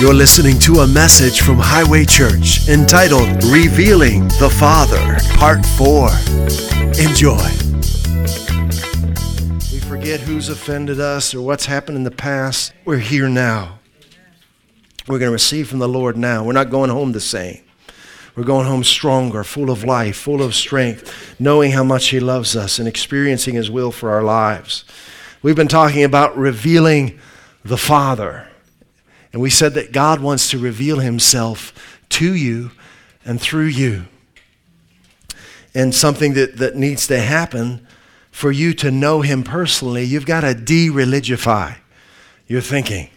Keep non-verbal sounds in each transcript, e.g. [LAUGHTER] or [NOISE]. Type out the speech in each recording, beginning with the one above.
You're listening to a message from Highway Church entitled Revealing the Father, Part 4. Enjoy. We forget who's offended us or what's happened in the past. We're here now. We're going to receive from the Lord now. We're not going home the same. We're going home stronger, full of life, full of strength, knowing how much He loves us and experiencing His will for our lives. We've been talking about revealing the Father. And we said that God wants to reveal himself to you and through you. And something that, that needs to happen for you to know him personally, you've got to de religify your thinking.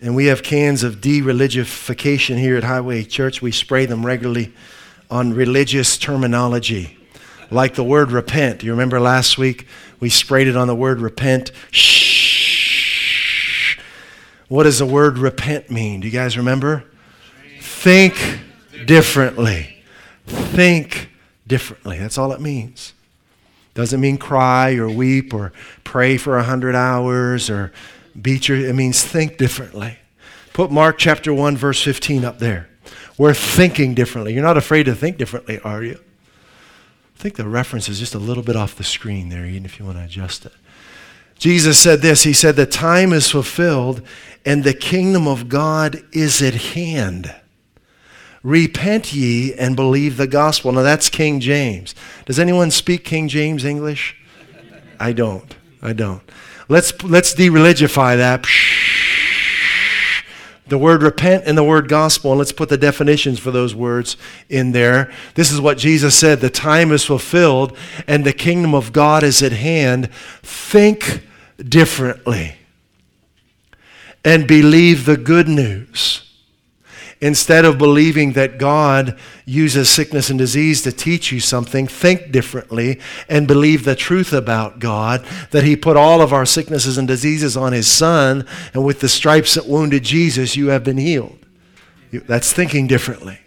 And we have cans of de religification here at Highway Church. We spray them regularly on religious terminology, like the word repent. You remember last week we sprayed it on the word repent? Shh what does the word repent mean? Do you guys remember? Think differently. Think differently. That's all it means. Doesn't mean cry or weep or pray for a hundred hours or beat your. It means think differently. Put Mark chapter 1, verse 15 up there. We're thinking differently. You're not afraid to think differently, are you? I think the reference is just a little bit off the screen there, even if you want to adjust it. Jesus said this He said, The time is fulfilled and the kingdom of God is at hand. Repent ye and believe the gospel. Now that's King James. Does anyone speak King James English? I don't. I don't. Let's let's de-religify that. The word repent and the word gospel, and let's put the definitions for those words in there. This is what Jesus said the time is fulfilled and the kingdom of God is at hand. Think differently and believe the good news. Instead of believing that God uses sickness and disease to teach you something, think differently and believe the truth about God that He put all of our sicknesses and diseases on His Son, and with the stripes that wounded Jesus, you have been healed. That's thinking differently.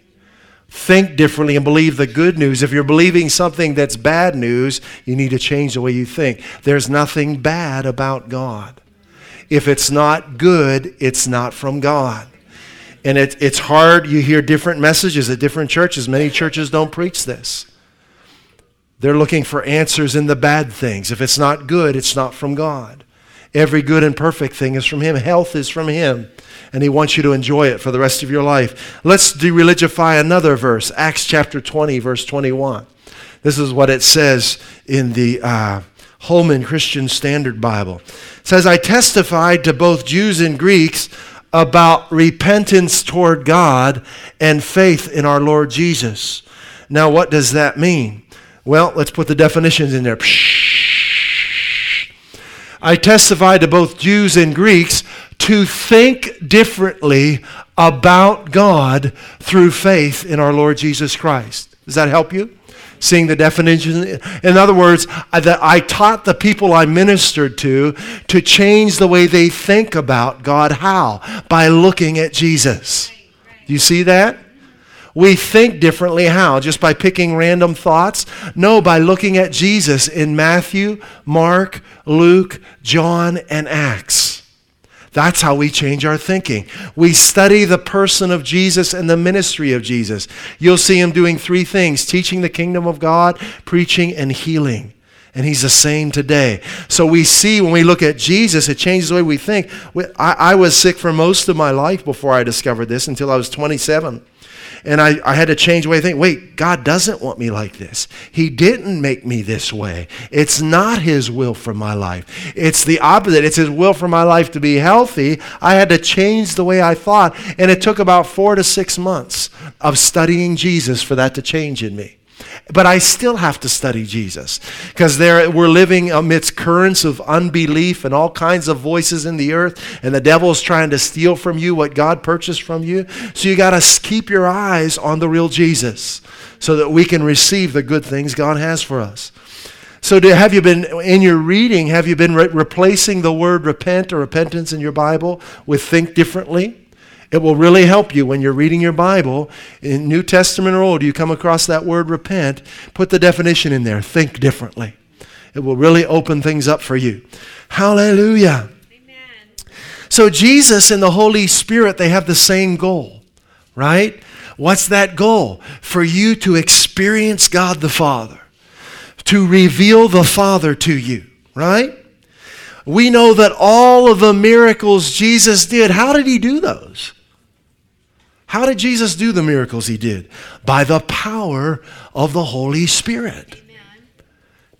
Think differently and believe the good news. If you're believing something that's bad news, you need to change the way you think. There's nothing bad about God. If it's not good, it's not from God. And it, it's hard. You hear different messages at different churches. Many churches don't preach this. They're looking for answers in the bad things. If it's not good, it's not from God. Every good and perfect thing is from Him. Health is from Him. And He wants you to enjoy it for the rest of your life. Let's de-religify another verse. Acts chapter 20, verse 21. This is what it says in the uh, Holman Christian Standard Bible. It says, I testified to both Jews and Greeks about repentance toward God and faith in our Lord Jesus. Now, what does that mean? Well, let's put the definitions in there. I testified to both Jews and Greeks to think differently about God through faith in our Lord Jesus Christ. Does that help you? Seeing the definition. In other words, that I taught the people I ministered to to change the way they think about God. How? By looking at Jesus. Do you see that? We think differently. How? Just by picking random thoughts? No, by looking at Jesus in Matthew, Mark, Luke, John, and Acts. That's how we change our thinking. We study the person of Jesus and the ministry of Jesus. You'll see him doing three things teaching the kingdom of God, preaching, and healing. And he's the same today. So we see when we look at Jesus, it changes the way we think. I, I was sick for most of my life before I discovered this until I was 27. And I, I had to change the way I think. Wait, God doesn't want me like this. He didn't make me this way. It's not His will for my life. It's the opposite. It's His will for my life to be healthy. I had to change the way I thought. And it took about four to six months of studying Jesus for that to change in me. But I still have to study Jesus because there we're living amidst currents of unbelief and all kinds of voices in the earth, and the devil's trying to steal from you what God purchased from you. So you got to keep your eyes on the real Jesus so that we can receive the good things God has for us. So, do, have you been, in your reading, have you been re- replacing the word repent or repentance in your Bible with think differently? It will really help you when you're reading your Bible, in New Testament or Old, you come across that word repent, put the definition in there, think differently. It will really open things up for you. Hallelujah. Amen. So Jesus and the Holy Spirit, they have the same goal, right? What's that goal? For you to experience God the Father, to reveal the Father to you, right? We know that all of the miracles Jesus did, how did he do those? How did Jesus do the miracles he did? By the power of the Holy Spirit. Amen.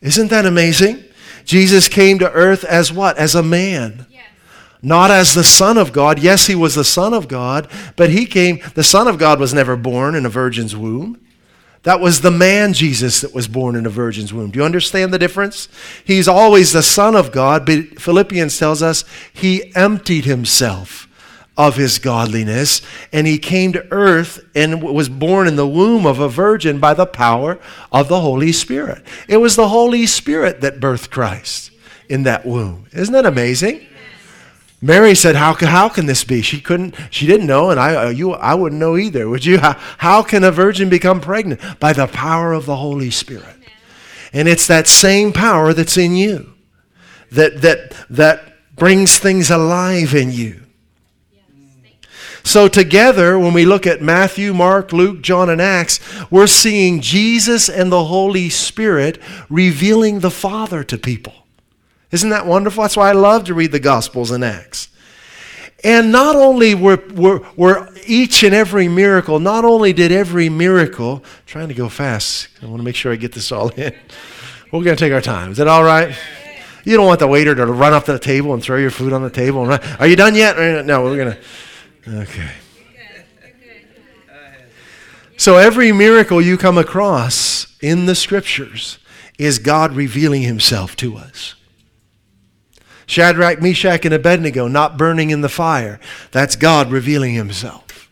Isn't that amazing? Jesus came to earth as what? As a man. Yes. Not as the Son of God. Yes, he was the Son of God, but he came, the Son of God was never born in a virgin's womb. That was the man Jesus that was born in a virgin's womb. Do you understand the difference? He's always the Son of God, but Philippians tells us he emptied himself of his godliness, and he came to earth and was born in the womb of a virgin by the power of the Holy Spirit. It was the Holy Spirit that birthed Christ in that womb. Isn't that amazing? Mary said, how, how can this be? She couldn't, she didn't know, and I, uh, you, I wouldn't know either, would you? How, how can a virgin become pregnant? By the power of the Holy Spirit. And it's that same power that's in you that, that, that brings things alive in you. So, together, when we look at Matthew, Mark, Luke, John, and Acts, we're seeing Jesus and the Holy Spirit revealing the Father to people. Isn't that wonderful? That's why I love to read the Gospels and Acts. And not only were, were, were each and every miracle, not only did every miracle, trying to go fast, I want to make sure I get this all in. We're going to take our time. Is that all right? You don't want the waiter to run up to the table and throw your food on the table. Run. Are you done yet? No, we're going to. Okay. So every miracle you come across in the scriptures is God revealing himself to us. Shadrach, Meshach, and Abednego not burning in the fire. That's God revealing himself,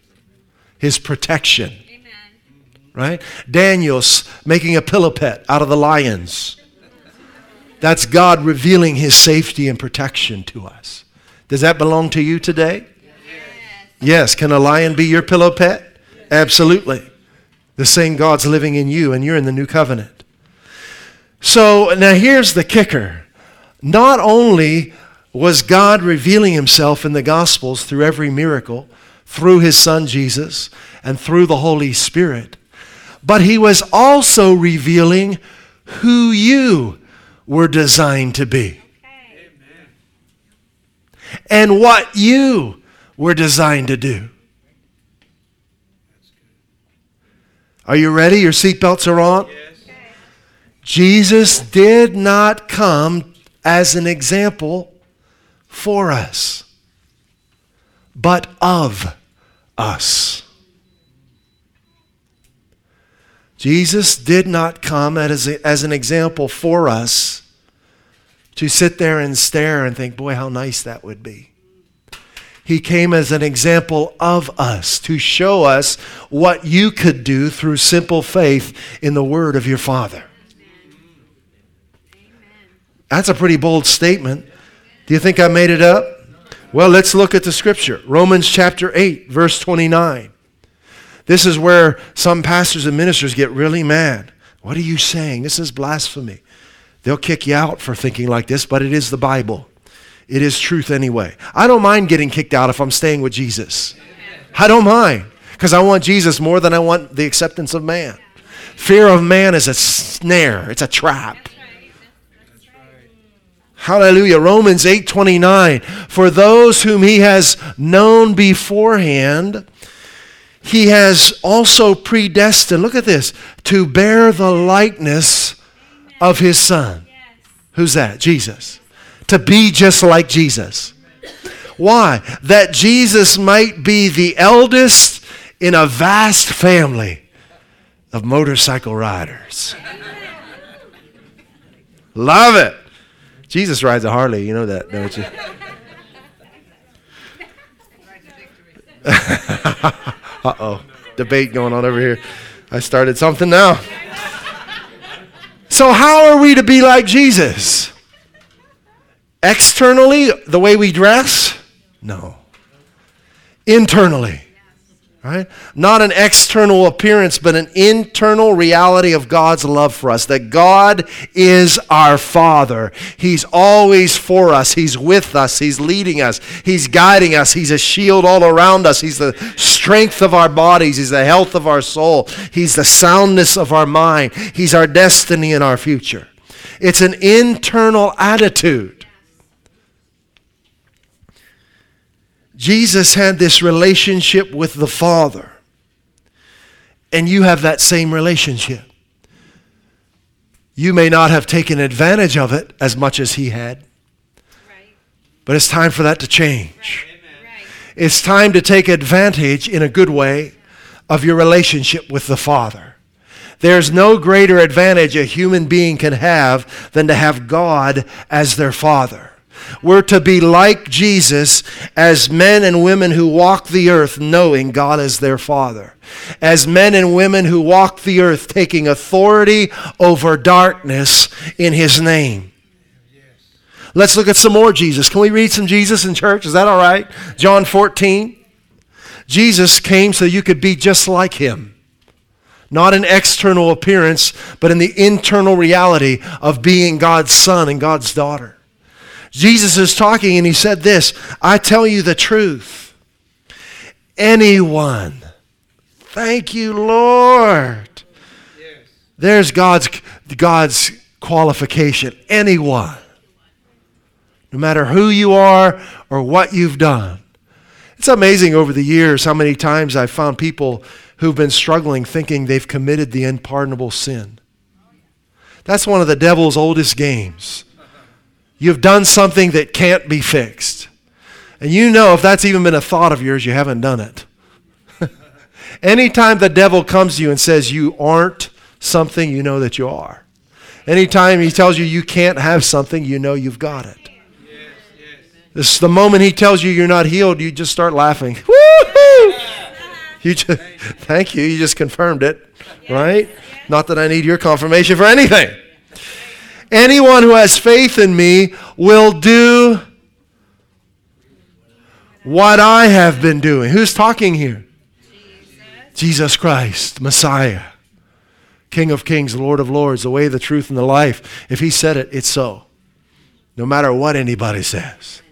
his protection. Amen. Right? Daniel's making a pillow pet out of the lions. That's God revealing his safety and protection to us. Does that belong to you today? Yes. Can a lion be your pillow pet? Absolutely. The same God's living in you, and you're in the new covenant. So now here's the kicker. Not only was God revealing himself in the Gospels through every miracle, through his son Jesus, and through the Holy Spirit, but he was also revealing who you were designed to be. And what you were designed to do. Are you ready? Your seatbelts are on? Yes. Jesus did not come as an example for us, but of us. Jesus did not come as, a, as an example for us to sit there and stare and think, boy, how nice that would be. He came as an example of us to show us what you could do through simple faith in the word of your Father. That's a pretty bold statement. Do you think I made it up? Well, let's look at the scripture. Romans chapter 8, verse 29. This is where some pastors and ministers get really mad. What are you saying? This is blasphemy. They'll kick you out for thinking like this, but it is the Bible. It is truth anyway. I don't mind getting kicked out if I'm staying with Jesus. I don't mind because I want Jesus more than I want the acceptance of man. Fear of man is a snare, it's a trap. Hallelujah. Romans 8:29 For those whom he has known beforehand he has also predestined look at this to bear the likeness of his son. Who's that? Jesus to be just like Jesus. Why? That Jesus might be the eldest in a vast family of motorcycle riders. Love it. Jesus rides a Harley, you know that, don't you? [LAUGHS] uh oh. Debate going on over here. I started something now. So, how are we to be like Jesus? Externally, the way we dress? No. Internally, Right? Not an external appearance, but an internal reality of God's love for us. That God is our Father. He's always for us. He's with us. He's leading us. He's guiding us. He's a shield all around us. He's the strength of our bodies. He's the health of our soul. He's the soundness of our mind. He's our destiny and our future. It's an internal attitude. Jesus had this relationship with the Father, and you have that same relationship. You may not have taken advantage of it as much as he had, but it's time for that to change. It's time to take advantage in a good way of your relationship with the Father. There's no greater advantage a human being can have than to have God as their Father. We're to be like Jesus as men and women who walk the earth knowing God is their Father. As men and women who walk the earth taking authority over darkness in His name. Let's look at some more Jesus. Can we read some Jesus in church? Is that all right? John 14. Jesus came so you could be just like Him. Not an external appearance, but in the internal reality of being God's son and God's daughter. Jesus is talking and he said this I tell you the truth. Anyone, thank you, Lord. Yes. There's God's, God's qualification. Anyone, no matter who you are or what you've done. It's amazing over the years how many times I've found people who've been struggling thinking they've committed the unpardonable sin. That's one of the devil's oldest games. You've done something that can't be fixed. And you know if that's even been a thought of yours, you haven't done it. [LAUGHS] Anytime the devil comes to you and says you aren't something, you know that you are. Anytime he tells you you can't have something, you know you've got it. This is the moment he tells you you're not healed, you just start laughing. [LAUGHS] Woo-hoo! You just, [LAUGHS] thank you. You just confirmed it, right? Not that I need your confirmation for anything. Anyone who has faith in me will do what I have been doing. Who's talking here? Jesus, Christ, Messiah, King of kings, Lord of lords, the way, the truth, and the life. If he said it, it's so. No matter what anybody says.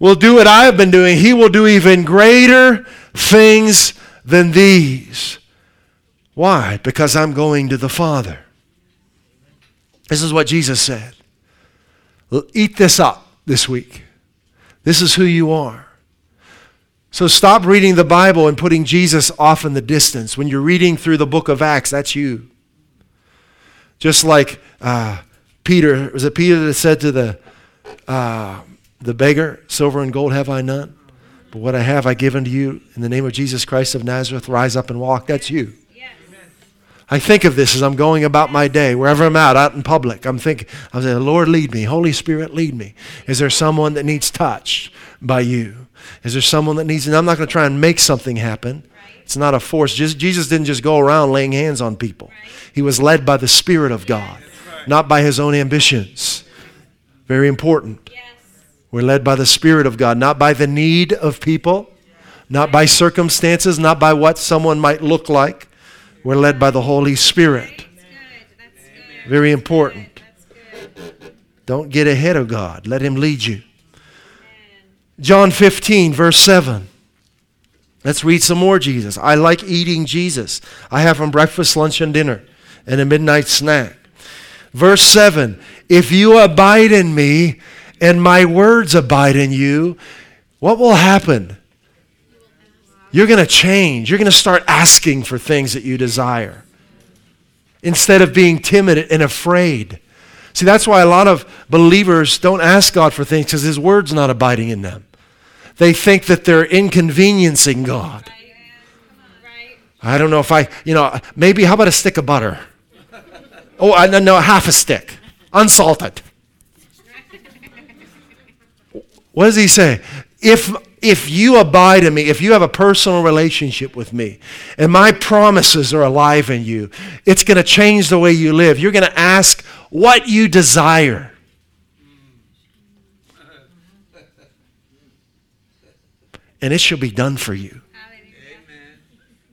Will do what I have been doing. He will do even greater things than these. Why? Because I'm going to the Father. This is what Jesus said. Eat this up this week. This is who you are. So stop reading the Bible and putting Jesus off in the distance. When you're reading through the book of Acts, that's you. Just like uh, Peter, was it Peter that said to the, uh, the beggar, Silver and gold have I none, but what I have I give unto you. In the name of Jesus Christ of Nazareth, rise up and walk. That's you. I think of this as I'm going about my day, wherever I'm at, out in public. I'm thinking, I'm saying, Lord, lead me. Holy Spirit, lead me. Is there someone that needs touched by you? Is there someone that needs, and I'm not going to try and make something happen. It's not a force. Jesus didn't just go around laying hands on people. He was led by the Spirit of God, not by his own ambitions. Very important. We're led by the Spirit of God, not by the need of people, not by circumstances, not by what someone might look like we're led by the Holy Spirit. Very important. Don't get ahead of God. Let Him lead you. John 15, verse 7. Let's read some more Jesus. I like eating Jesus. I have him breakfast, lunch, and dinner, and a midnight snack. Verse 7 If you abide in me and my words abide in you, what will happen? You're going to change. You're going to start asking for things that you desire instead of being timid and afraid. See, that's why a lot of believers don't ask God for things because His Word's not abiding in them. They think that they're inconveniencing God. I don't know if I, you know, maybe how about a stick of butter? Oh, uh, I no, half a stick, unsalted. What does he say? If if you abide in me, if you have a personal relationship with me, and my promises are alive in you, it's going to change the way you live. You're going to ask what you desire. And it shall be done for you.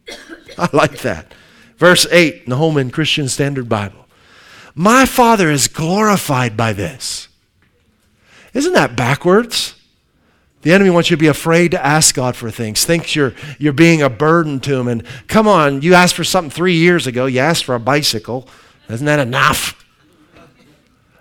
[LAUGHS] I like that. Verse 8 in the Holman Christian Standard Bible. My Father is glorified by this. Isn't that backwards? The enemy wants you to be afraid to ask God for things, thinks you're, you're being a burden to him. And come on, you asked for something three years ago. You asked for a bicycle. Isn't that enough?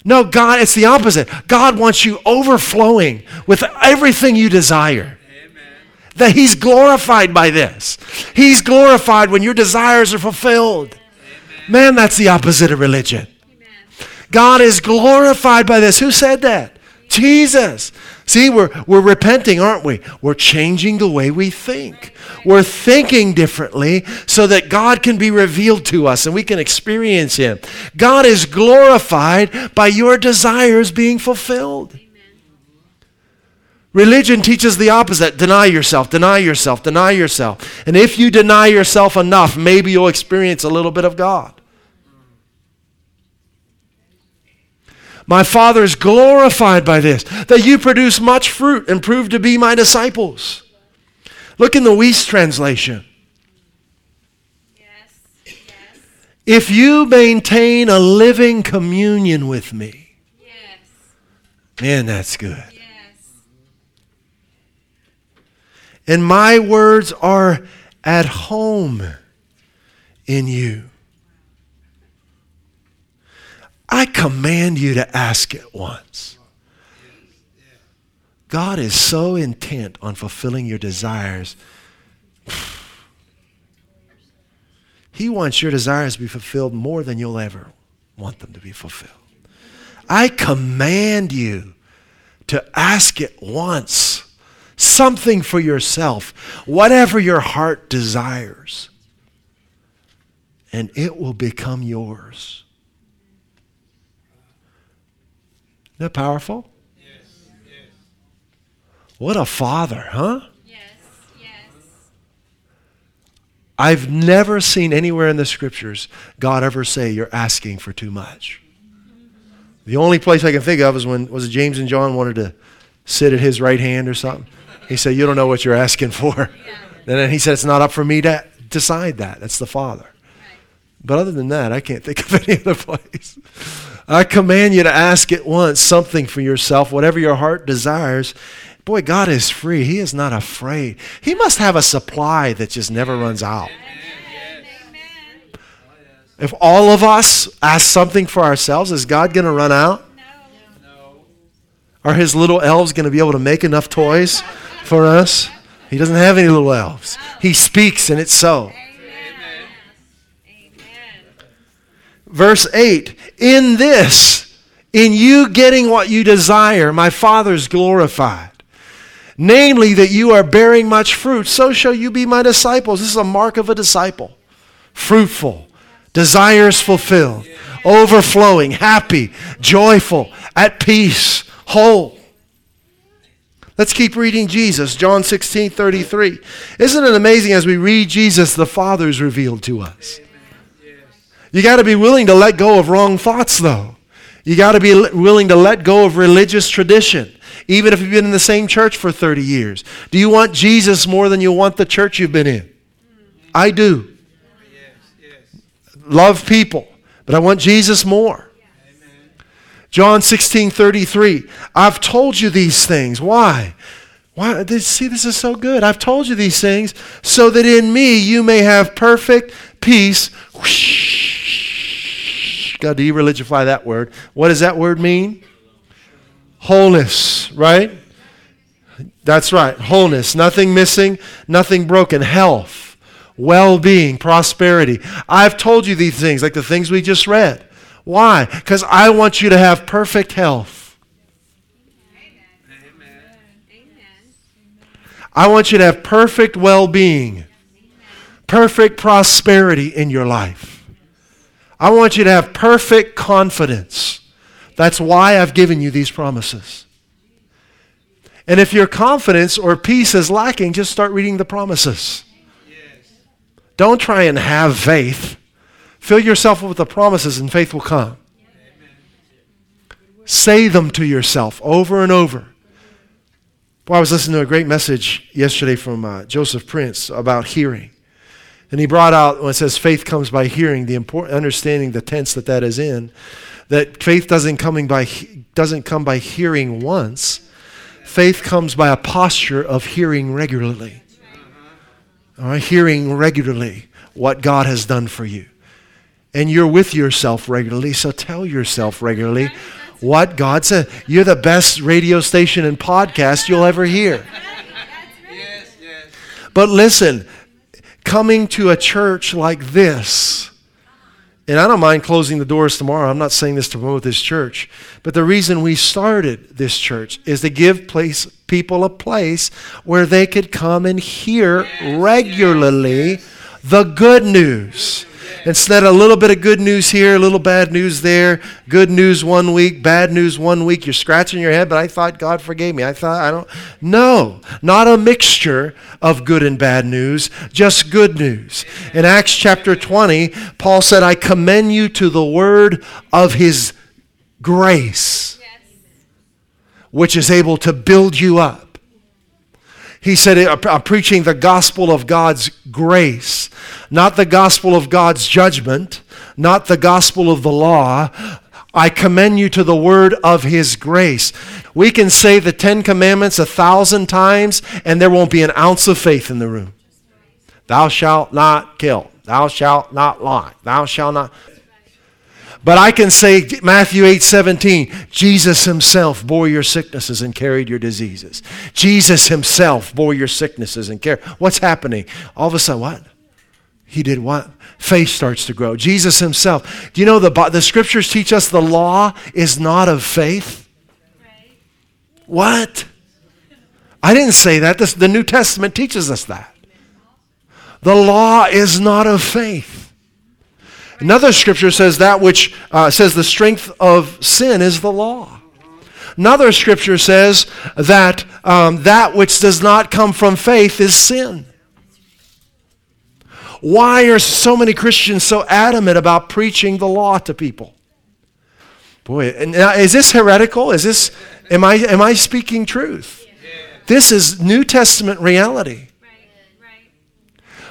No, God, it's the opposite. God wants you overflowing with everything you desire. Amen. That He's glorified by this. He's glorified when your desires are fulfilled. Amen. Man, that's the opposite of religion. Amen. God is glorified by this. Who said that? Jesus. See, we're, we're repenting, aren't we? We're changing the way we think. We're thinking differently so that God can be revealed to us and we can experience Him. God is glorified by your desires being fulfilled. Religion teaches the opposite deny yourself, deny yourself, deny yourself. And if you deny yourself enough, maybe you'll experience a little bit of God. My Father is glorified by this, that you produce much fruit and prove to be my disciples. Look in the Wuest translation. Yes, yes. If you maintain a living communion with me, yes. man, that's good. Yes. And my words are at home in you. I command you to ask it once. God is so intent on fulfilling your desires. He wants your desires to be fulfilled more than you'll ever want them to be fulfilled. I command you to ask it once. Something for yourself, whatever your heart desires, and it will become yours. Isn't that powerful? Yes. yes. What a father, huh? Yes. Yes. I've never seen anywhere in the scriptures God ever say you're asking for too much. The only place I can think of is when was it James and John wanted to sit at his right hand or something. He said, "You don't know what you're asking for." Yeah. And then he said, "It's not up for me to decide that. That's the Father." Right. But other than that, I can't think of [LAUGHS] any other place. I command you to ask at once something for yourself, whatever your heart desires. Boy, God is free. He is not afraid. He must have a supply that just never runs out. If all of us ask something for ourselves, is God going to run out? No. Are his little elves going to be able to make enough toys for us? He doesn't have any little elves. He speaks, and it's so. Verse 8 In this, in you getting what you desire, my Father's glorified. Namely, that you are bearing much fruit, so shall you be my disciples. This is a mark of a disciple. Fruitful, desires fulfilled, overflowing, happy, joyful, at peace, whole. Let's keep reading Jesus, John 16 33. Isn't it amazing as we read Jesus, the Father is revealed to us? You got to be willing to let go of wrong thoughts, though. You got to be willing to let go of religious tradition, even if you've been in the same church for 30 years. Do you want Jesus more than you want the church you've been in? I do. Love people, but I want Jesus more. John 16 33. I've told you these things. Why? Why? See, this is so good. I've told you these things so that in me you may have perfect peace. Whoosh Got to de-religify that word. What does that word mean? Wholeness, right? That's right. Wholeness. Nothing missing, nothing broken. Health, well being, prosperity. I've told you these things, like the things we just read. Why? Because I want you to have perfect health. I want you to have perfect well being, perfect prosperity in your life. I want you to have perfect confidence. That's why I've given you these promises. And if your confidence or peace is lacking, just start reading the promises. Yes. Don't try and have faith. Fill yourself with the promises, and faith will come. Amen. Say them to yourself over and over. Boy, I was listening to a great message yesterday from uh, Joseph Prince about hearing. And he brought out when it says faith comes by hearing, the important understanding the tense that that is in, that faith doesn't coming by doesn't come by hearing once. Faith comes by a posture of hearing regularly. All right, hearing regularly what God has done for you. And you're with yourself regularly, so tell yourself regularly what God said. You're the best radio station and podcast you'll ever hear. But listen, coming to a church like this, and I don't mind closing the doors tomorrow. I'm not saying this to promote this church. But the reason we started this church is to give place, people a place where they could come and hear regularly the good news. Instead of a little bit of good news here, a little bad news there, good news one week, bad news one week, you're scratching your head, but I thought God forgave me. I thought, I don't. No, not a mixture of good and bad news, just good news. In Acts chapter 20, Paul said, I commend you to the word of his grace, which is able to build you up he said, I'm preaching the gospel of God's grace, not the gospel of God's judgment, not the gospel of the law. I commend you to the word of his grace. We can say the Ten Commandments a thousand times, and there won't be an ounce of faith in the room. Thou shalt not kill. Thou shalt not lie. Thou shalt not. But I can say Matthew 8 17, Jesus himself bore your sicknesses and carried your diseases. Jesus himself bore your sicknesses and carried. What's happening? All of a sudden, what? He did what? Faith starts to grow. Jesus himself. Do you know the, the scriptures teach us the law is not of faith? What? I didn't say that. This, the New Testament teaches us that. The law is not of faith. Another scripture says that which uh, says the strength of sin is the law. Another scripture says that um, that which does not come from faith is sin. Why are so many Christians so adamant about preaching the law to people? Boy, is this heretical? Is this am I am I speaking truth? This is New Testament reality.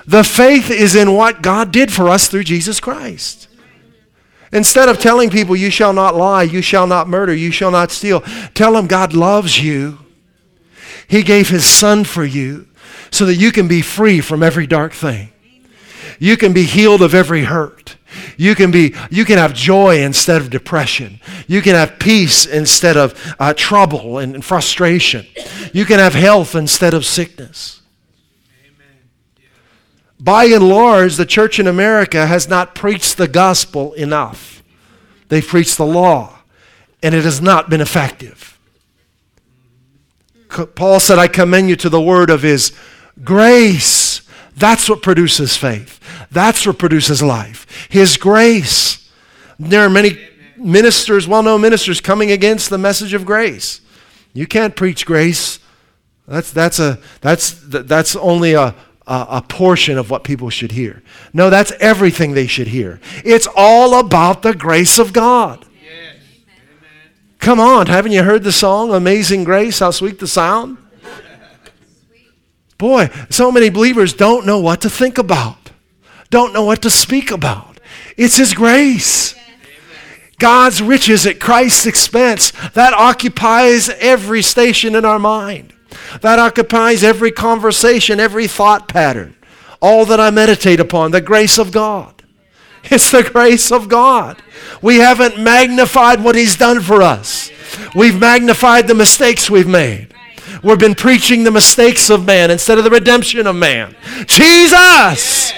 The faith is in what God did for us through Jesus Christ. Instead of telling people, you shall not lie, you shall not murder, you shall not steal, tell them God loves you. He gave his son for you so that you can be free from every dark thing. You can be healed of every hurt. You can be you can have joy instead of depression. You can have peace instead of uh, trouble and frustration. You can have health instead of sickness by and large, the church in America has not preached the gospel enough. They've preached the law, and it has not been effective. Paul said, I commend you to the word of his grace. That's what produces faith. That's what produces life. His grace. There are many ministers, well known ministers, coming against the message of grace. You can't preach grace. That's, that's, a, that's, that's only a, a, a portion of what people should hear. No, that's everything they should hear. It's all about the grace of God. Yes. Come on, haven't you heard the song Amazing Grace? How sweet the sound? Boy, so many believers don't know what to think about, don't know what to speak about. It's His grace. God's riches at Christ's expense. That occupies every station in our mind. That occupies every conversation, every thought pattern, all that I meditate upon, the grace of God. [LAUGHS] It's the grace of God. We haven't magnified what He's done for us, we've magnified the mistakes we've made. We've been preaching the mistakes of man instead of the redemption of man. Jesus!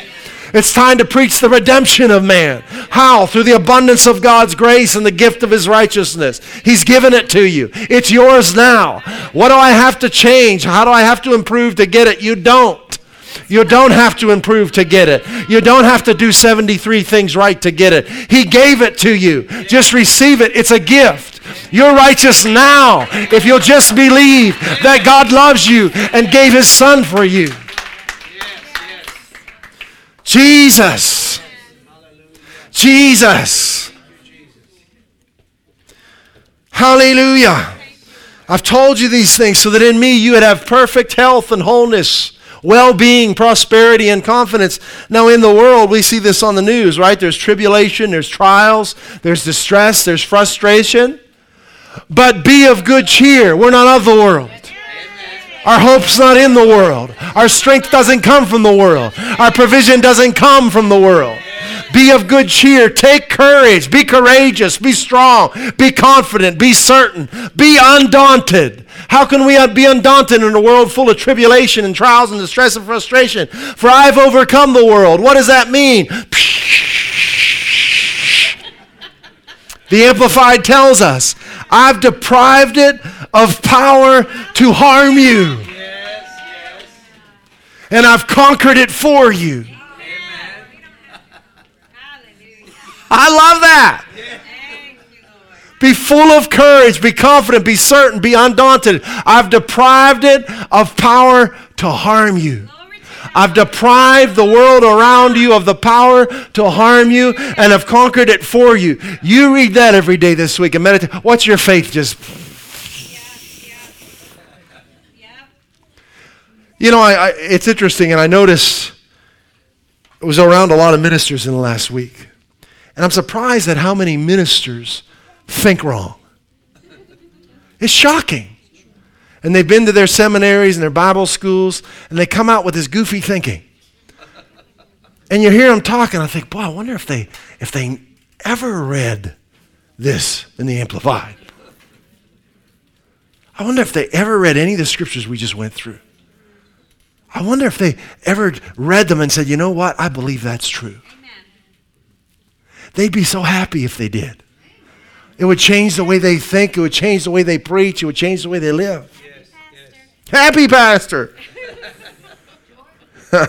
It's time to preach the redemption of man. How? Through the abundance of God's grace and the gift of his righteousness. He's given it to you. It's yours now. What do I have to change? How do I have to improve to get it? You don't. You don't have to improve to get it. You don't have to do 73 things right to get it. He gave it to you. Just receive it. It's a gift. You're righteous now if you'll just believe that God loves you and gave his son for you. Jesus. Jesus. Hallelujah. I've told you these things so that in me you would have perfect health and wholeness. well being, prosperity, and confidence. Now, in the world, we see this on the news, right? There's tribulation, there's trials, there's distress, there's frustration. But be of good cheer. We're not of the world. Our hope's not in the world. Our strength doesn't come from the world. Our provision doesn't come from the world. Be of good cheer. Take courage. Be courageous. Be strong. Be confident. Be certain. Be undaunted. How can we be undaunted in a world full of tribulation and trials and distress and frustration? For I've overcome the world. What does that mean? The Amplified tells us, I've deprived it of power to harm you. And I've conquered it for you. I love that. Be full of courage, be confident, be certain, be undaunted. I've deprived it of power to harm you. I've deprived the world around you of the power to harm you and have conquered it for you. You read that every day this week and meditate. What's your faith just? You know, I, I, it's interesting, and I noticed it was around a lot of ministers in the last week. And I'm surprised at how many ministers think wrong. It's shocking. And they've been to their seminaries and their Bible schools, and they come out with this goofy thinking. And you hear them talking, I think, boy, I wonder if they, if they ever read this in the Amplified. I wonder if they ever read any of the scriptures we just went through. I wonder if they ever read them and said, you know what? I believe that's true. They'd be so happy if they did. It would change the way they think, it would change the way they preach, it would change the way they live. Happy pastor. [LAUGHS]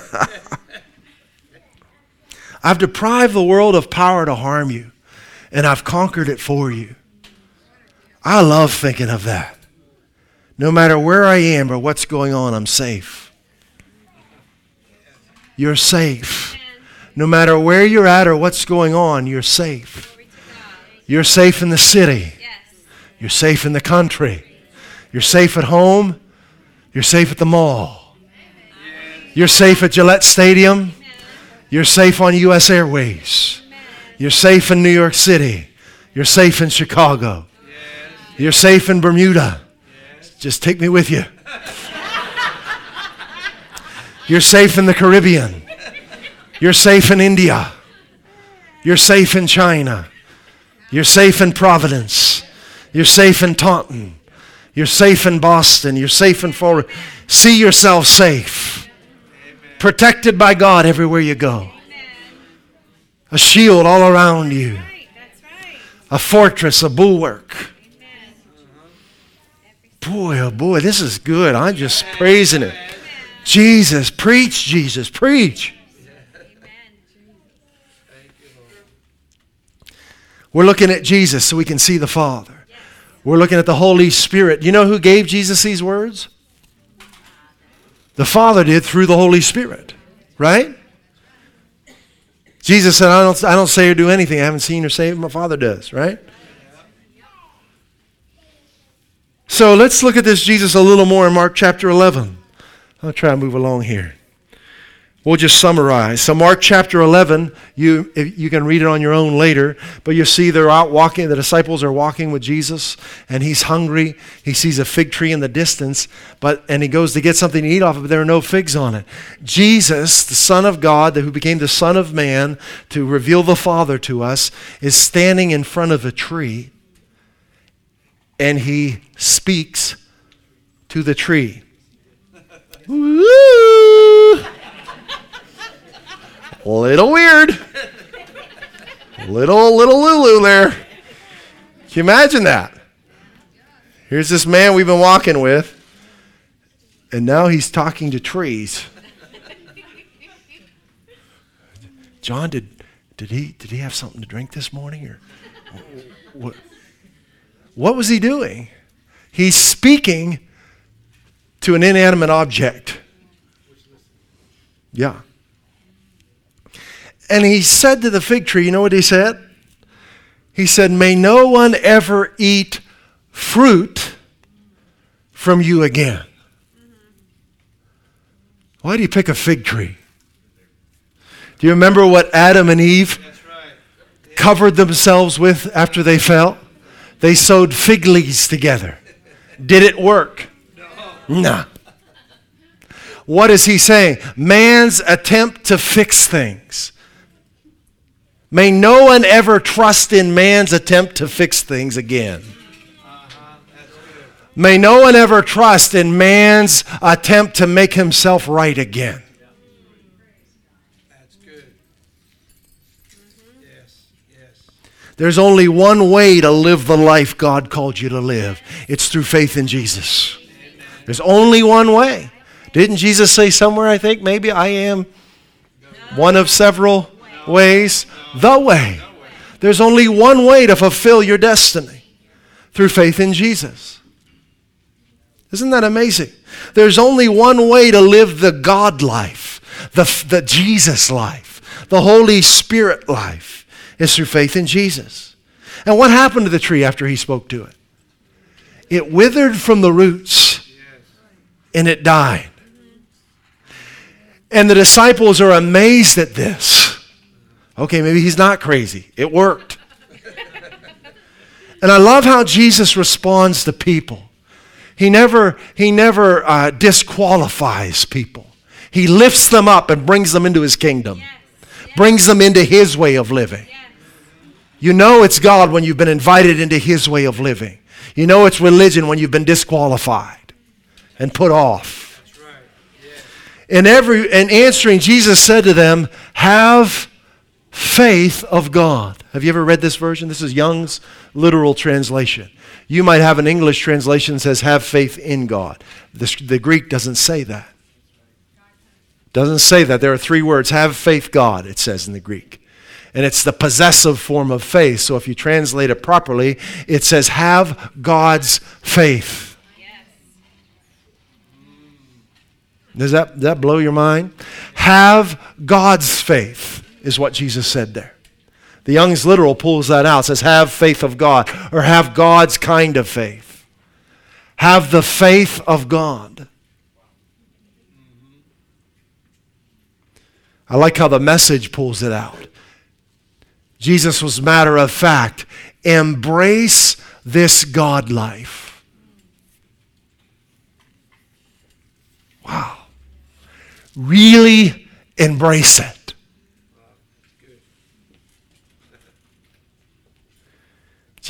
I've deprived the world of power to harm you, and I've conquered it for you. I love thinking of that. No matter where I am or what's going on, I'm safe. You're safe. No matter where you're at or what's going on, you're safe. You're safe in the city. You're safe in the country. You're safe at home. You're safe at the mall. You're safe at Gillette Stadium. You're safe on U.S. Airways. You're safe in New York City. You're safe in Chicago. You're safe in Bermuda. Just take me with you. You're safe in the Caribbean. You're safe in India. You're safe in China. You're safe in Providence. You're safe in Taunton. You're safe in Boston. You're safe in Florida. See yourself safe. Protected by God everywhere you go. A shield all around you. A fortress, a bulwark. Boy, oh boy, this is good. I'm just praising it. Jesus, preach, Jesus, preach. We're looking at Jesus so we can see the Father. We're looking at the Holy Spirit. You know who gave Jesus these words? The Father did through the Holy Spirit, right? Jesus said, I don't, I don't say or do anything I haven't seen or say my Father does, right? So let's look at this Jesus a little more in Mark chapter 11. I'll try and move along here. We'll just summarize. So, Mark chapter 11, you, you can read it on your own later, but you see they're out walking, the disciples are walking with Jesus, and he's hungry. He sees a fig tree in the distance, but, and he goes to get something to eat off of, but there are no figs on it. Jesus, the Son of God, who became the Son of Man to reveal the Father to us, is standing in front of a tree, and he speaks to the tree. Woo! Little weird. Little, little Lulu there. Can you imagine that? Here's this man we've been walking with, and now he's talking to trees. John, did, did, he, did he have something to drink this morning? Or what, what was he doing? He's speaking to an inanimate object. Yeah. And he said to the fig tree, you know what he said? He said, May no one ever eat fruit from you again. Why do you pick a fig tree? Do you remember what Adam and Eve covered themselves with after they fell? They sewed fig leaves together. Did it work? No. Nah. What is he saying? Man's attempt to fix things. May no one ever trust in man's attempt to fix things again. May no one ever trust in man's attempt to make himself right again. That's good. Yes, yes. There's only one way to live the life God called you to live it's through faith in Jesus. There's only one way. Didn't Jesus say somewhere, I think, maybe I am one of several ways? The way. There's only one way to fulfill your destiny through faith in Jesus. Isn't that amazing? There's only one way to live the God life, the, the Jesus life, the Holy Spirit life, is through faith in Jesus. And what happened to the tree after he spoke to it? It withered from the roots and it died. And the disciples are amazed at this. Okay, maybe he's not crazy. It worked. and I love how Jesus responds to people. He never, he never uh, disqualifies people. He lifts them up and brings them into his kingdom, yes. brings them into his way of living. Yes. You know it's God when you've been invited into his way of living. You know it's religion when you've been disqualified and put off. Right. Yeah. In every in answering, Jesus said to them, Have faith of God. Have you ever read this version? This is Young's literal translation. You might have an English translation that says, have faith in God. The, the Greek doesn't say that. Doesn't say that. There are three words have faith God, it says in the Greek. And it's the possessive form of faith. So if you translate it properly, it says have God's faith. Does that, does that blow your mind? Have God's faith, is what Jesus said there. The Young's literal pulls that out, says, have faith of God, or have God's kind of faith. Have the faith of God. I like how the message pulls it out. Jesus was matter of fact. Embrace this God life. Wow. Really embrace it.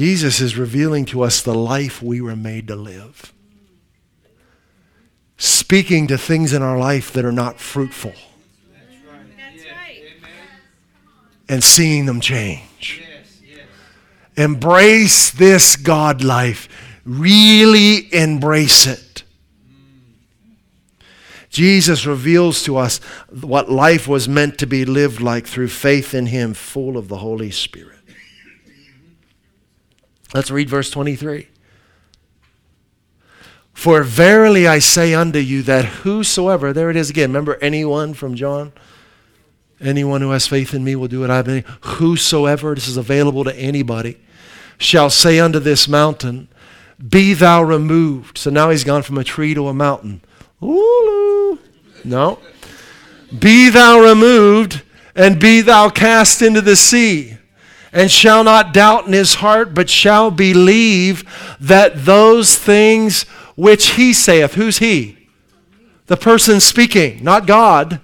Jesus is revealing to us the life we were made to live. Speaking to things in our life that are not fruitful. And seeing them change. Embrace this God life. Really embrace it. Jesus reveals to us what life was meant to be lived like through faith in Him, full of the Holy Spirit. Let's read verse 23. For verily I say unto you that whosoever, there it is again, remember anyone from John? Anyone who has faith in me will do what I've been. Whosoever, this is available to anybody, shall say unto this mountain, Be thou removed. So now he's gone from a tree to a mountain. Ooh, no. Be thou removed and be thou cast into the sea and shall not doubt in his heart, but shall believe that those things which he saith, who's he? The person speaking, not God.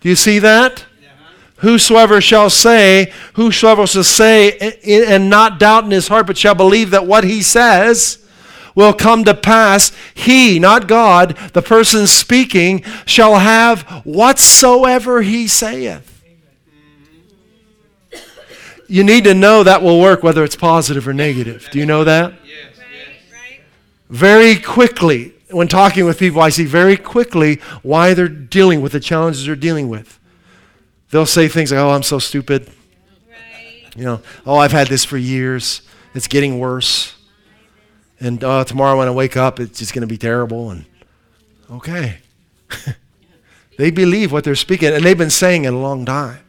Do you see that? Whosoever shall say, whosoever shall say, and not doubt in his heart, but shall believe that what he says will come to pass, he, not God, the person speaking, shall have whatsoever he saith you need to know that will work whether it's positive or negative. Do you know that? Yes. Very quickly, when talking with people, I see very quickly why they're dealing with the challenges they're dealing with. They'll say things like, oh, I'm so stupid. Right. You know, oh, I've had this for years. It's getting worse. And uh, tomorrow when I wake up, it's just going to be terrible. And okay. [LAUGHS] they believe what they're speaking, and they've been saying it a long time.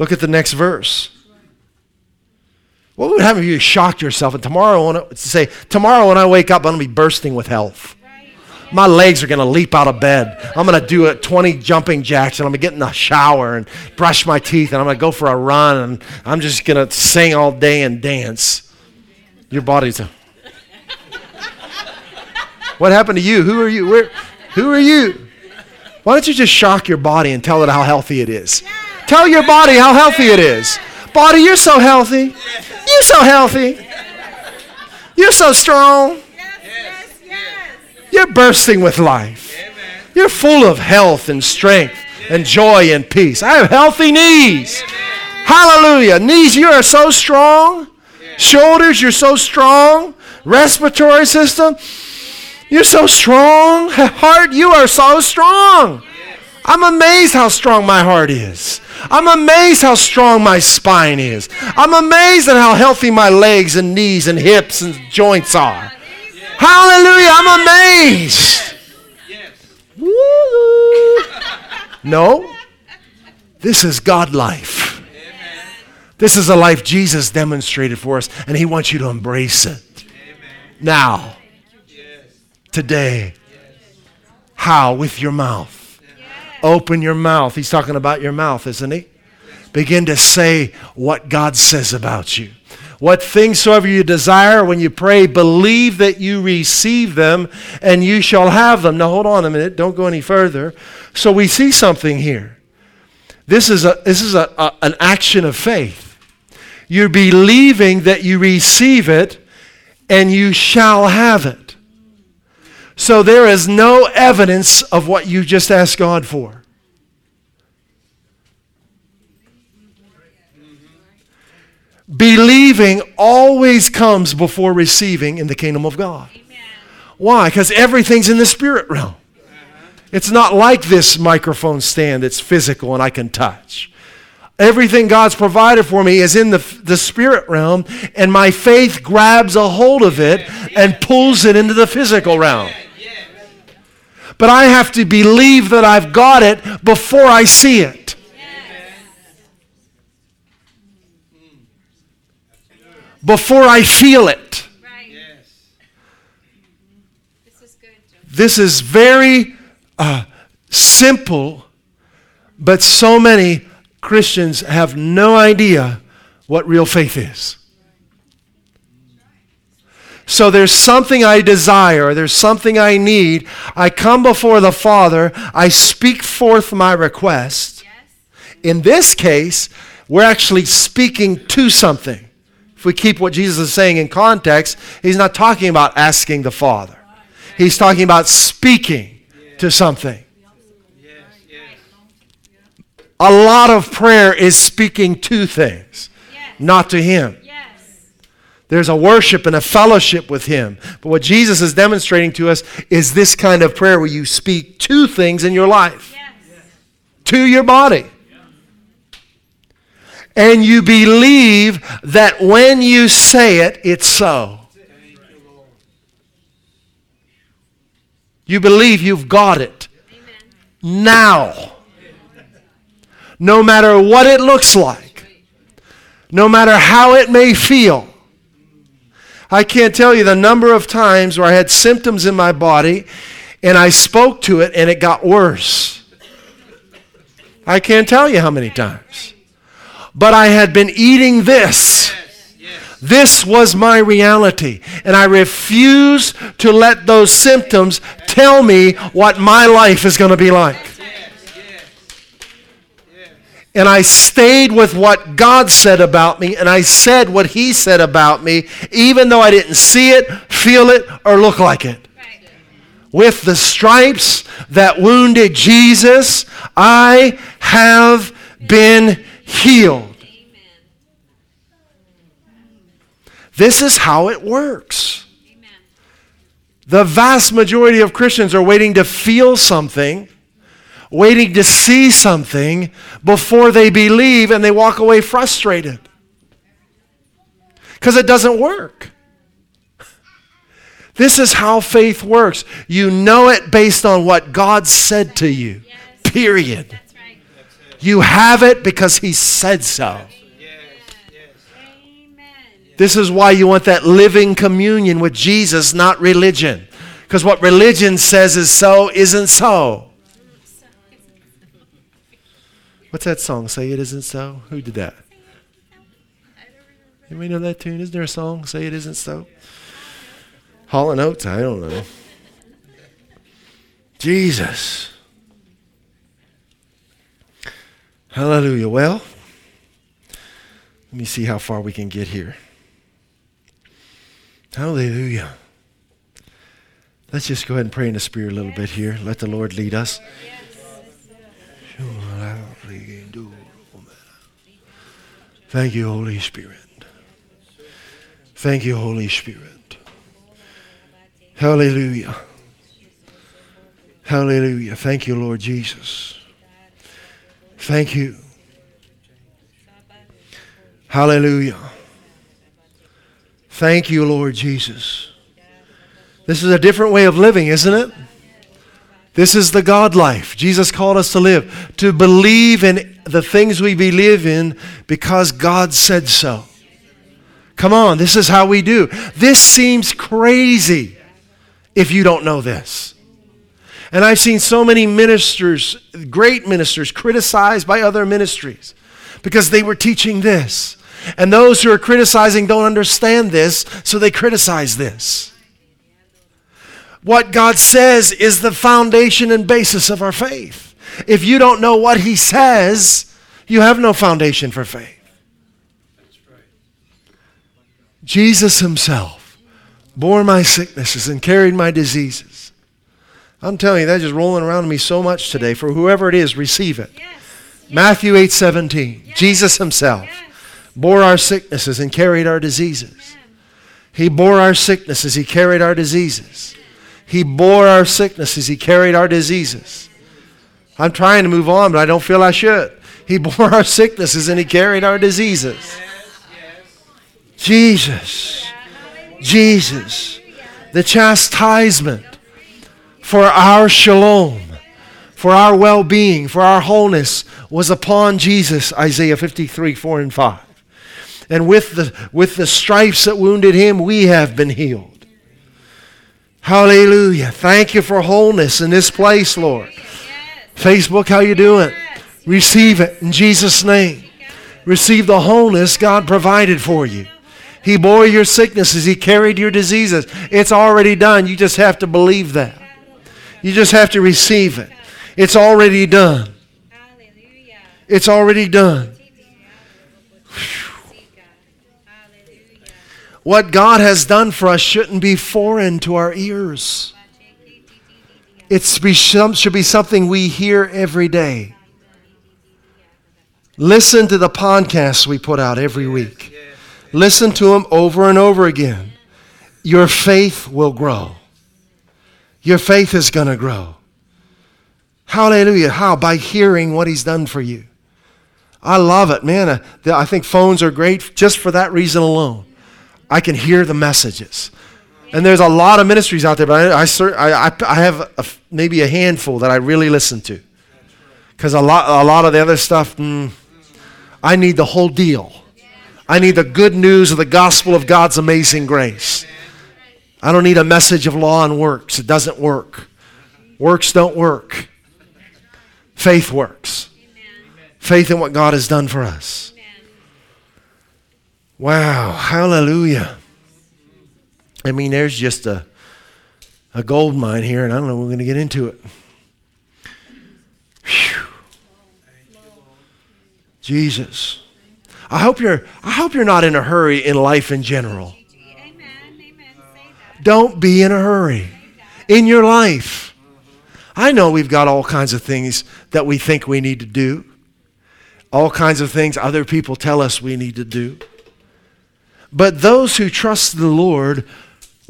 Look at the next verse. What would happen if you shocked yourself and tomorrow, when I, say, tomorrow when I wake up, I'm going to be bursting with health? my legs are going to leap out of bed. I'm going to do a 20 jumping jacks and I'm going to get in the shower and brush my teeth and I'm going to go for a run and I'm just going to sing all day and dance. Your body's a. [LAUGHS] What happened to you? Who are you? Where, who are you? Why don't you just shock your body and tell it how healthy it is? Tell your body how healthy it is. Body, you're so healthy. You're so healthy. You're so strong. You're bursting with life. You're full of health and strength and joy and peace. I have healthy knees. Hallelujah. Knees, you are so strong. Shoulders, you're so strong. Respiratory system, you're so strong. [LAUGHS] Heart, you are so strong. I'm amazed how strong my heart is. I'm amazed how strong my spine is. I'm amazed at how healthy my legs and knees and hips and joints are. Hallelujah, I'm amazed. Woo. No, this is God life. This is a life Jesus demonstrated for us, and He wants you to embrace it. Now, today. How? With your mouth. Open your mouth. He's talking about your mouth, isn't he? Begin to say what God says about you. What things soever you desire when you pray, believe that you receive them and you shall have them. Now, hold on a minute. Don't go any further. So, we see something here. This is, a, this is a, a an action of faith. You're believing that you receive it and you shall have it. So, there is no evidence of what you just asked God for. Believing always comes before receiving in the kingdom of God. Amen. Why? Because everything's in the spirit realm. Uh-huh. It's not like this microphone stand that's physical and I can touch. Everything God's provided for me is in the, the spirit realm, and my faith grabs a hold of it and pulls it into the physical realm. But I have to believe that I've got it before I see it. before I feel it. This is. This is very uh, simple, but so many Christians have no idea what real faith is. So there's something I desire, there's something I need. I come before the Father, I speak forth my request. Yes. In this case, we're actually speaking to something if we keep what Jesus is saying in context, he's not talking about asking the Father. He's talking about speaking to something. A lot of prayer is speaking to things, not to Him. There's a worship and a fellowship with Him. But what Jesus is demonstrating to us is this kind of prayer where you speak to things in your life, to your body and you believe that when you say it, it's so. You believe you've got it now. No matter what it looks like, no matter how it may feel. I can't tell you the number of times where I had symptoms in my body and I spoke to it and it got worse. I can't tell you how many times but I had been eating this. This was my reality. And I refuse to let those symptoms tell me what my life is going to be like. And I stayed with what God said about me, and I said what He said about me, even though I didn't see it, feel it, or look like it. With the stripes that wounded Jesus, I have been healed. This is how it works. The vast majority of Christians are waiting to feel something, waiting to see something before they believe, and they walk away frustrated because it doesn't work. This is how faith works. You know it based on what God said to you, period. You have it because He said so. This is why you want that living communion with Jesus, not religion. Because what religion says is so isn't so. What's that song? Say it isn't so? Who did that? Anybody know that tune? Isn't there a song? Say it isn't so? Hall and Oates? I don't know. Jesus. Hallelujah. Well, let me see how far we can get here. Hallelujah. Let's just go ahead and pray in the Spirit a little bit here. Let the Lord lead us. Thank you, Holy Spirit. Thank you, Holy Spirit. Hallelujah. Hallelujah. Thank you, Lord Jesus. Thank you. Hallelujah. Thank you, Lord Jesus. This is a different way of living, isn't it? This is the God life. Jesus called us to live, to believe in the things we believe in because God said so. Come on, this is how we do. This seems crazy if you don't know this. And I've seen so many ministers, great ministers, criticized by other ministries because they were teaching this. And those who are criticizing don't understand this, so they criticize this. What God says is the foundation and basis of our faith. If you don't know what He says, you have no foundation for faith. Jesus Himself bore my sicknesses and carried my diseases. I'm telling you, that's just rolling around me so much today. For whoever it is, receive it. Yes. Matthew 8 17. Yes. Jesus Himself yes. bore our sicknesses and carried our diseases. He bore our sicknesses, He carried our diseases. He bore our sicknesses, He carried our diseases. I'm trying to move on, but I don't feel I should. He [LAUGHS] bore our sicknesses and He carried our diseases. Jesus, Jesus, the chastisement for our shalom, for our well being, for our wholeness was upon Jesus, Isaiah 53 4 and 5. And with the, with the stripes that wounded him, we have been healed. Hallelujah. Thank you for wholeness in this place, Lord. Facebook, how you doing? Receive it in Jesus' name. Receive the wholeness God provided for you. He bore your sicknesses. He carried your diseases. It's already done. You just have to believe that. You just have to receive it. It's already done. It's already done. What God has done for us shouldn't be foreign to our ears. It should be something we hear every day. Listen to the podcasts we put out every week. Listen to them over and over again. Your faith will grow. Your faith is going to grow. Hallelujah. How? By hearing what He's done for you. I love it, man. Uh, I think phones are great just for that reason alone. I can hear the messages. And there's a lot of ministries out there, but I, I, I, I have a, maybe a handful that I really listen to. Because a lot, a lot of the other stuff, mm, I need the whole deal. I need the good news of the gospel of God's amazing grace. I don't need a message of law and works. It doesn't work. Works don't work. Faith works. Faith in what God has done for us. Wow. Hallelujah. I mean, there's just a, a gold mine here, and I don't know we're going to get into it. Whew. Jesus. I hope you're I hope you're not in a hurry in life in general. Don't be in a hurry in your life. I know we've got all kinds of things that we think we need to do. All kinds of things other people tell us we need to do. But those who trust the Lord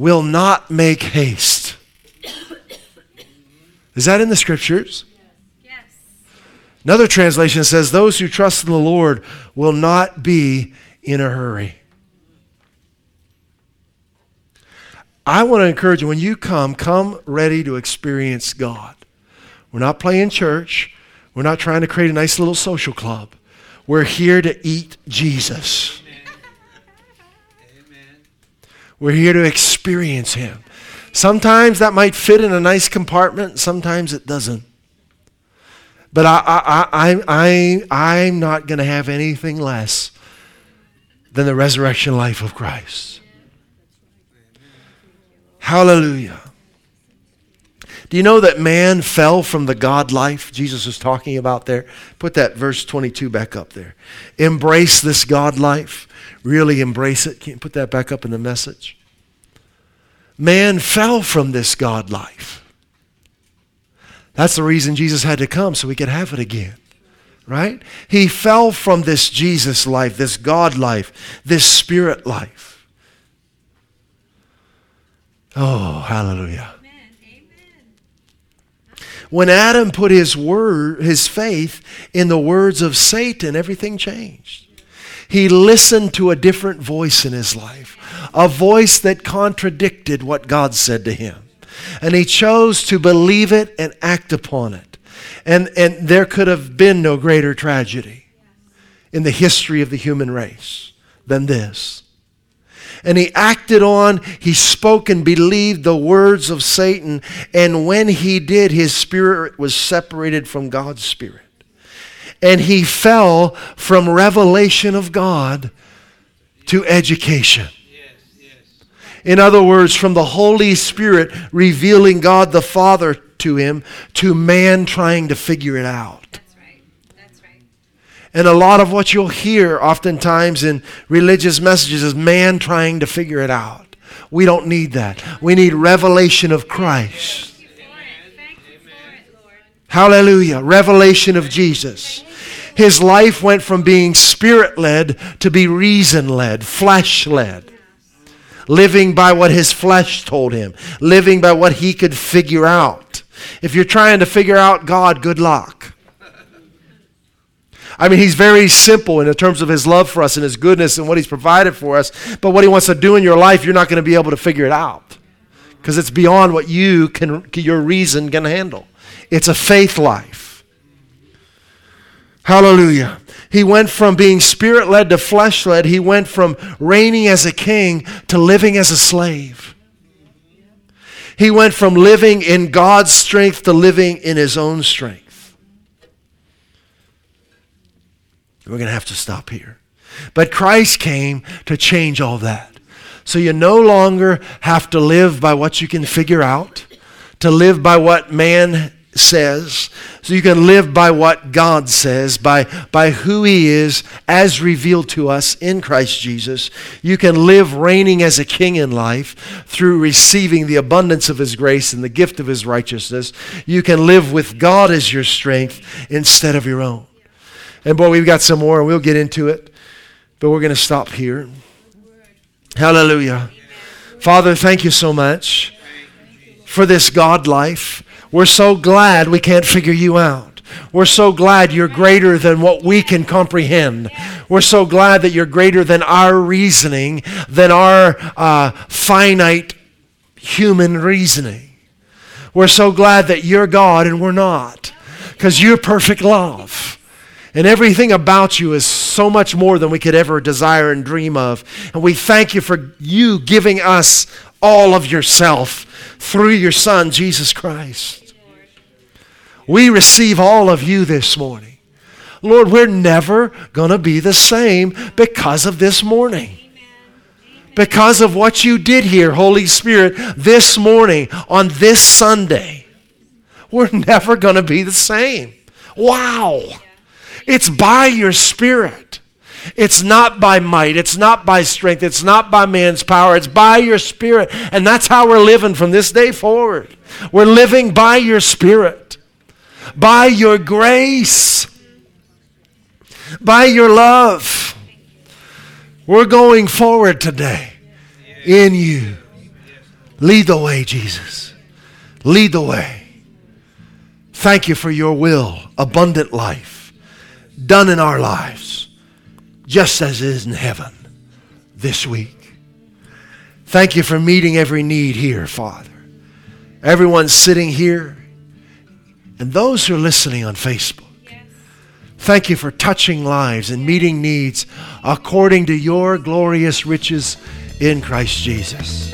will not make haste. Is that in the scriptures? Yes. Another translation says, Those who trust in the Lord will not be in a hurry. I want to encourage you when you come, come ready to experience God. We're not playing church, we're not trying to create a nice little social club. We're here to eat Jesus. We're here to experience Him. Sometimes that might fit in a nice compartment, sometimes it doesn't. But I, I, I, I, I'm not going to have anything less than the resurrection life of Christ. Hallelujah. Do you know that man fell from the God life Jesus was talking about there? Put that verse 22 back up there. Embrace this God life. Really embrace it. Can you put that back up in the message? Man fell from this God life. That's the reason Jesus had to come, so we could have it again. Right? He fell from this Jesus life, this God life, this spirit life. Oh, hallelujah. When Adam put his word, his faith in the words of Satan, everything changed. He listened to a different voice in his life, a voice that contradicted what God said to him. And he chose to believe it and act upon it. And, and there could have been no greater tragedy in the history of the human race than this. And he acted on, he spoke and believed the words of Satan. And when he did, his spirit was separated from God's spirit. And he fell from revelation of God to education. In other words, from the Holy Spirit revealing God the Father to him to man trying to figure it out. That's right. That's right. And a lot of what you'll hear oftentimes in religious messages is man trying to figure it out. We don't need that. We need revelation of Christ. Thank you for it. Thank you for it, Lord. Hallelujah. Revelation of Jesus. His life went from being spirit led to be reason led, flesh led. Living by what his flesh told him, living by what he could figure out. If you're trying to figure out God, good luck. I mean, he's very simple in terms of his love for us and his goodness and what he's provided for us. But what he wants to do in your life, you're not going to be able to figure it out because it's beyond what you can, your reason can handle. It's a faith life. Hallelujah. He went from being spirit led to flesh led. He went from reigning as a king to living as a slave. He went from living in God's strength to living in his own strength. We're going to have to stop here. But Christ came to change all that. So you no longer have to live by what you can figure out, to live by what man says. So you can live by what God says, by, by who He is as revealed to us in Christ Jesus. You can live reigning as a king in life through receiving the abundance of His grace and the gift of His righteousness. You can live with God as your strength instead of your own. And boy, we've got some more and we'll get into it, but we're going to stop here. Hallelujah. Father, thank you so much for this God life. We're so glad we can't figure you out. We're so glad you're greater than what we can comprehend. We're so glad that you're greater than our reasoning, than our uh, finite human reasoning. We're so glad that you're God and we're not, because you're perfect love. And everything about you is so much more than we could ever desire and dream of. And we thank you for you giving us all of yourself through your Son, Jesus Christ. We receive all of you this morning. Lord, we're never going to be the same because of this morning. Because of what you did here, Holy Spirit, this morning, on this Sunday. We're never going to be the same. Wow. It's by your Spirit. It's not by might. It's not by strength. It's not by man's power. It's by your Spirit. And that's how we're living from this day forward. We're living by your Spirit, by your grace, by your love. We're going forward today in you. Lead the way, Jesus. Lead the way. Thank you for your will, abundant life, done in our lives, just as it is in heaven this week. Thank you for meeting every need here, Father. Everyone sitting here and those who are listening on Facebook. Thank you for touching lives and meeting needs according to your glorious riches in Christ Jesus.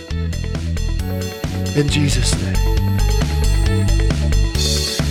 In Jesus' name.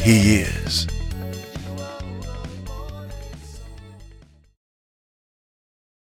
He is.